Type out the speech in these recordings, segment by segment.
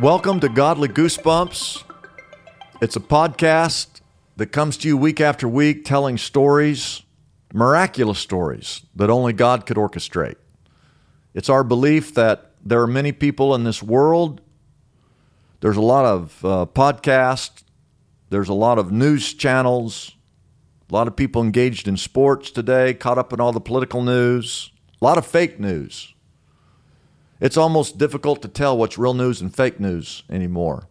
Welcome to Godly Goosebumps. It's a podcast that comes to you week after week telling stories, miraculous stories that only God could orchestrate. It's our belief that there are many people in this world. There's a lot of uh, podcasts, there's a lot of news channels, a lot of people engaged in sports today, caught up in all the political news, a lot of fake news. It's almost difficult to tell what's real news and fake news anymore.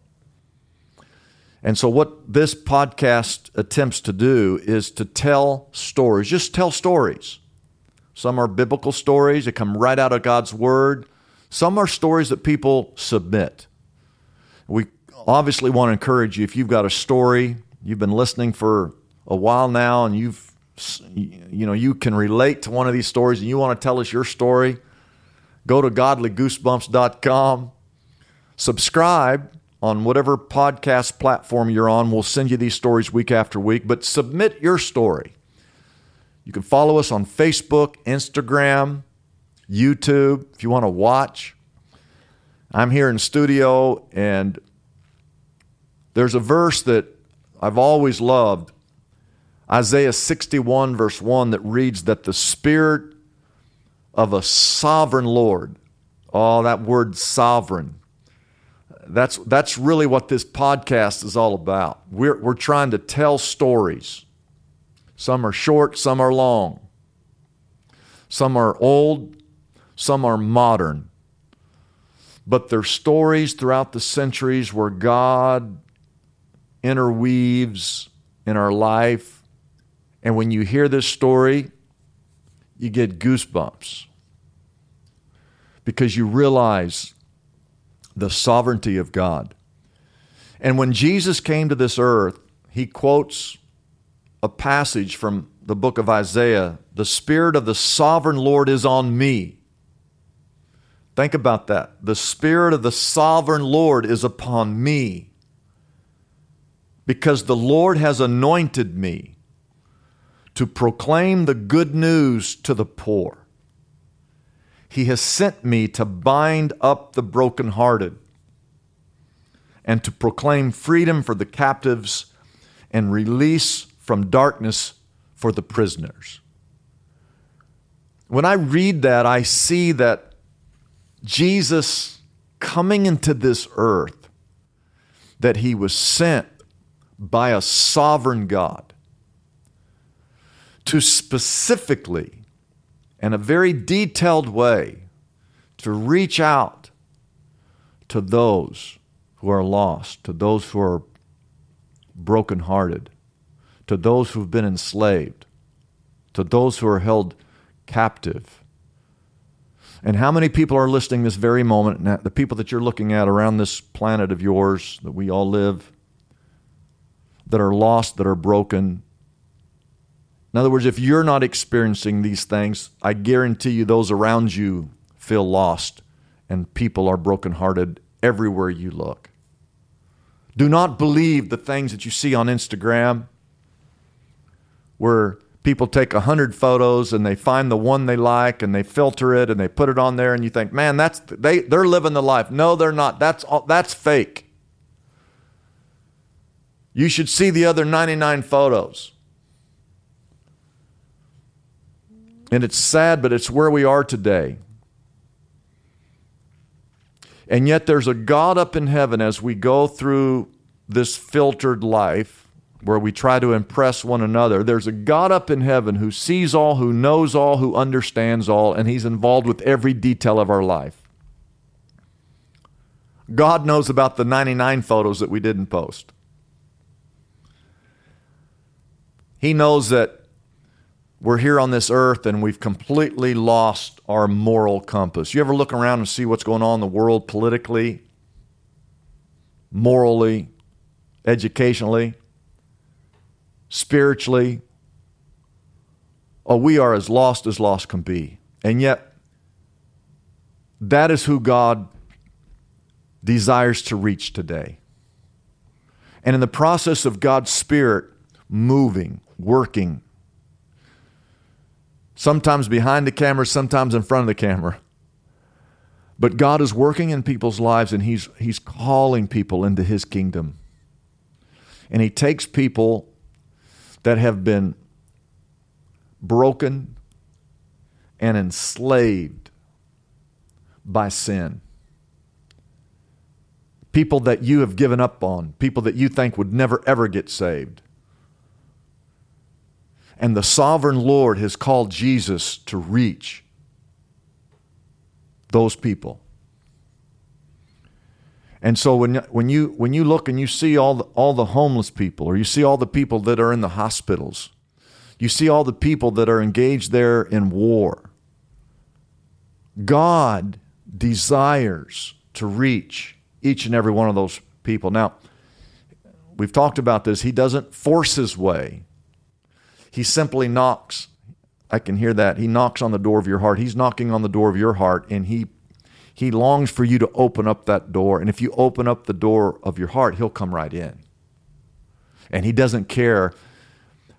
And so, what this podcast attempts to do is to tell stories, just tell stories. Some are biblical stories that come right out of God's Word, some are stories that people submit. We obviously want to encourage you if you've got a story, you've been listening for a while now, and you've you know you can relate to one of these stories and you want to tell us your story go to godlygoosebumps.com, subscribe on whatever podcast platform you're on. We'll send you these stories week after week, but submit your story. You can follow us on Facebook, Instagram, YouTube if you want to watch. I'm here in studio, and there's a verse that I've always loved Isaiah 61, verse 1, that reads that the Spirit of a sovereign Lord. Oh, that word sovereign. That's, that's really what this podcast is all about. We're, we're trying to tell stories. Some are short, some are long. Some are old, some are modern. But they're stories throughout the centuries where God interweaves in our life. And when you hear this story, you get goosebumps because you realize the sovereignty of God. And when Jesus came to this earth, he quotes a passage from the book of Isaiah The Spirit of the sovereign Lord is on me. Think about that. The Spirit of the sovereign Lord is upon me because the Lord has anointed me to proclaim the good news to the poor. He has sent me to bind up the brokenhearted and to proclaim freedom for the captives and release from darkness for the prisoners. When I read that, I see that Jesus coming into this earth, that he was sent by a sovereign God to specifically in a very detailed way to reach out to those who are lost, to those who are brokenhearted, to those who've been enslaved, to those who are held captive. And how many people are listening this very moment, the people that you're looking at around this planet of yours that we all live, that are lost, that are broken, in other words, if you're not experiencing these things, I guarantee you those around you feel lost and people are brokenhearted everywhere you look. Do not believe the things that you see on Instagram where people take a hundred photos and they find the one they like and they filter it and they put it on there and you think, man, that's they they're living the life. No, they're not. That's all, that's fake. You should see the other 99 photos. And it's sad, but it's where we are today. And yet there's a God up in heaven as we go through this filtered life where we try to impress one another. There's a God up in heaven who sees all, who knows all, who understands all, and He's involved with every detail of our life. God knows about the 99 photos that we didn't post. He knows that we're here on this earth and we've completely lost our moral compass. You ever look around and see what's going on in the world politically, morally, educationally, spiritually? Oh, we are as lost as lost can be. And yet, that is who God desires to reach today. And in the process of God's Spirit moving, working, sometimes behind the camera, sometimes in front of the camera. But God is working in people's lives and He's, he's calling people into His kingdom. And He takes people that have been broken and enslaved by sin. People that you have given up on, people that you think would never ever get saved. And the sovereign Lord has called Jesus to reach those people. And so when, when, you, when you look and you see all the, all the homeless people, or you see all the people that are in the hospitals, you see all the people that are engaged there in war, God desires to reach each and every one of those people. Now, we've talked about this. He doesn't force his way, he simply knocks. I can hear that. He knocks on the door of your heart. He's knocking on the door of your heart, and he he longs for you to open up that door. And if you open up the door of your heart, he'll come right in. And he doesn't care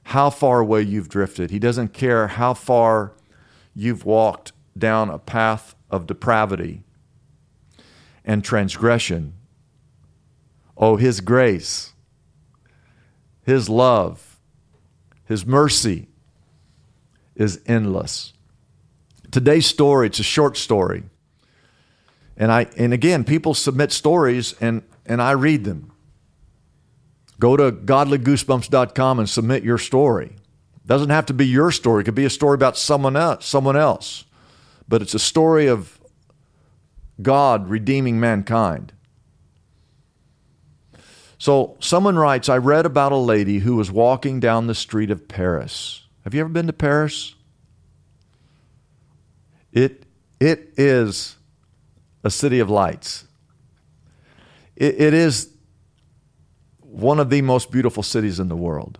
how far away you've drifted. He doesn't care how far you've walked down a path of depravity and transgression. Oh, His grace, His love, His mercy is endless. Today's story, it's a short story. And I and again, people submit stories and and I read them. Go to godlygoosebumps.com and submit your story. Doesn't have to be your story. It could be a story about someone else, someone else. But it's a story of God redeeming mankind. So someone writes, I read about a lady who was walking down the street of Paris. Have you ever been to Paris? It, it is a city of lights. It, it is one of the most beautiful cities in the world.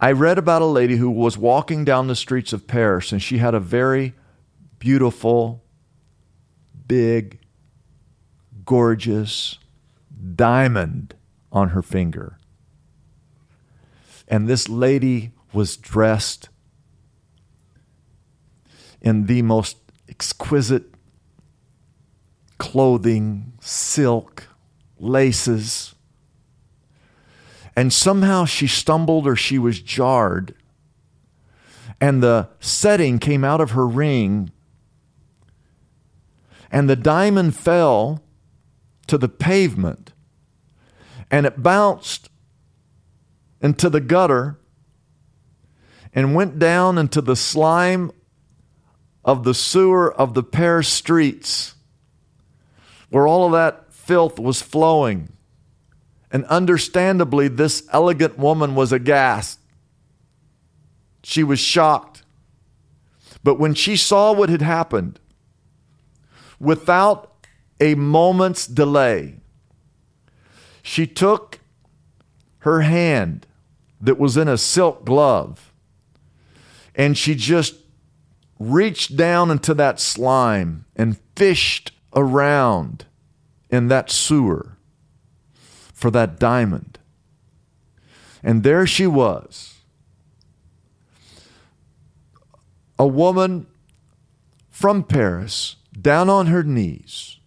I read about a lady who was walking down the streets of Paris and she had a very beautiful, big, gorgeous diamond on her finger. And this lady was dressed in the most exquisite clothing, silk, laces. And somehow she stumbled or she was jarred. And the setting came out of her ring and the diamond fell to the pavement and it bounced into the gutter and went down into the slime of the sewer of the Paris streets where all of that filth was flowing. And understandably, this elegant woman was aghast. She was shocked. But when she saw what had happened, without a moment's delay, she took her hand that was in a silk glove and she just reached down into that slime and fished around in that sewer for that diamond. And there she was, a woman from Paris down on her knees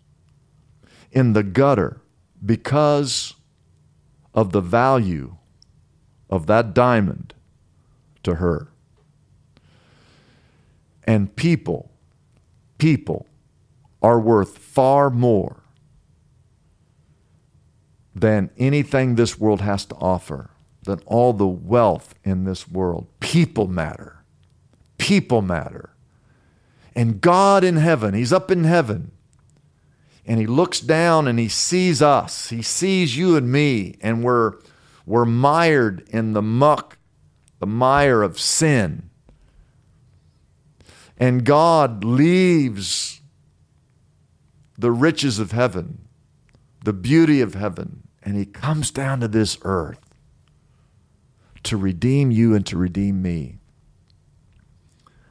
in the gutter because of the value of that diamond to her. And people, people are worth far more than anything this world has to offer, than all the wealth in this world. People matter. People matter. And God in heaven, He's up in heaven, and He looks down and He sees us. He sees you and me, and we're, we're mired in the muck, the mire of sin. And God leaves the riches of heaven, the beauty of heaven, and He comes down to this earth to redeem you and to redeem me.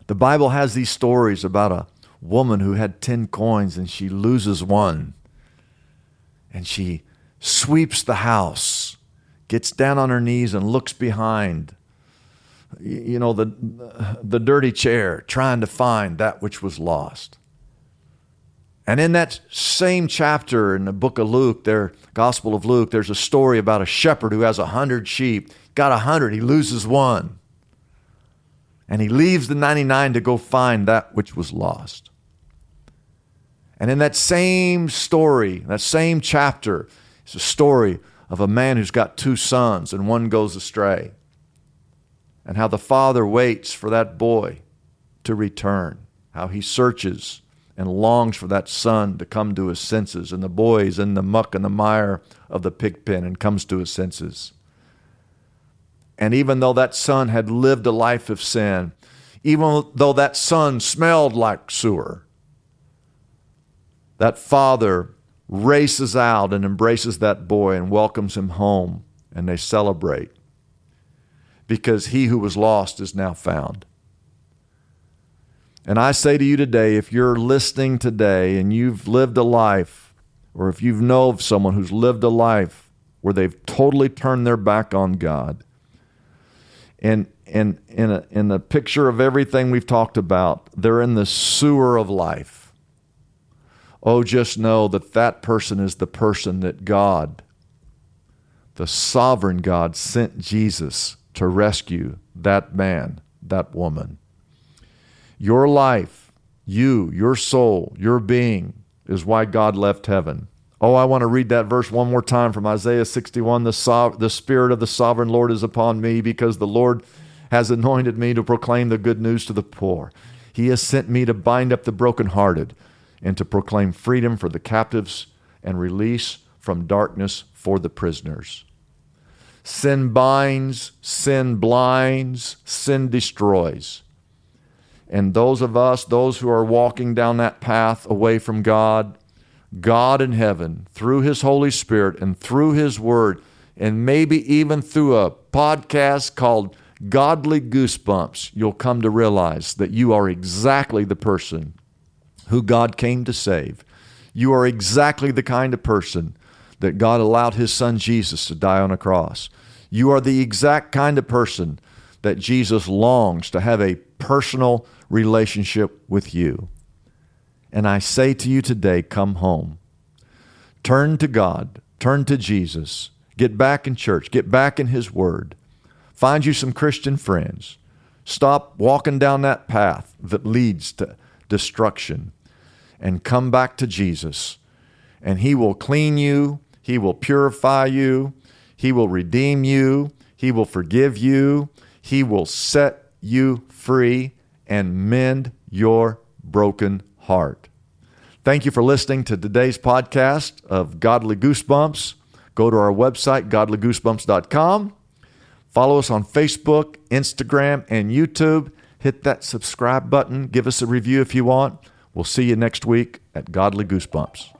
The Bible has these stories about a woman who had 10 coins and she loses one. And she sweeps the house, gets down on her knees, and looks behind you know, the, the dirty chair, trying to find that which was lost. And in that same chapter in the book of Luke, there, Gospel of Luke, there's a story about a shepherd who has a hundred sheep. Got a hundred, he loses one. And he leaves the 99 to go find that which was lost. And in that same story, that same chapter, it's a story of a man who's got two sons and one goes astray. And how the father waits for that boy to return, how he searches and longs for that son to come to his senses. And the boy is in the muck and the mire of the pig pen and comes to his senses. And even though that son had lived a life of sin, even though that son smelled like sewer, that father races out and embraces that boy and welcomes him home, and they celebrate because he who was lost is now found. And I say to you today, if you're listening today and you've lived a life, or if you know of someone who's lived a life where they've totally turned their back on God, and and in a, in a picture of everything we've talked about, they're in the sewer of life. Oh, just know that that person is the person that God, the sovereign God, sent Jesus to rescue that man, that woman. Your life, you, your soul, your being is why God left heaven. Oh, I want to read that verse one more time from Isaiah 61. The, so- the Spirit of the sovereign Lord is upon me because the Lord has anointed me to proclaim the good news to the poor. He has sent me to bind up the brokenhearted and to proclaim freedom for the captives and release from darkness for the prisoners. Sin binds, sin blinds, sin destroys. And those of us, those who are walking down that path away from God, God in heaven, through His Holy Spirit and through His Word, and maybe even through a podcast called Godly Goosebumps, you'll come to realize that you are exactly the person who God came to save. You are exactly the kind of person that God allowed His Son Jesus to die on a cross. You are the exact kind of person that Jesus longs to have a personal relationship with you. And I say to you today, come home. Turn to God, turn to Jesus, get back in church, get back in His Word. Find you some Christian friends. Stop walking down that path that leads to destruction and come back to Jesus. And He will clean you, He will purify you, He will redeem you, He will forgive you, He will set you free and mend your broken heart. Thank you for listening to today's podcast of Godly Goosebumps. Go to our website, godlygoosebumps.com. Follow us on Facebook, Instagram, and YouTube. Hit that subscribe button. Give us a review if you want. We'll see you next week at Godly Goosebumps.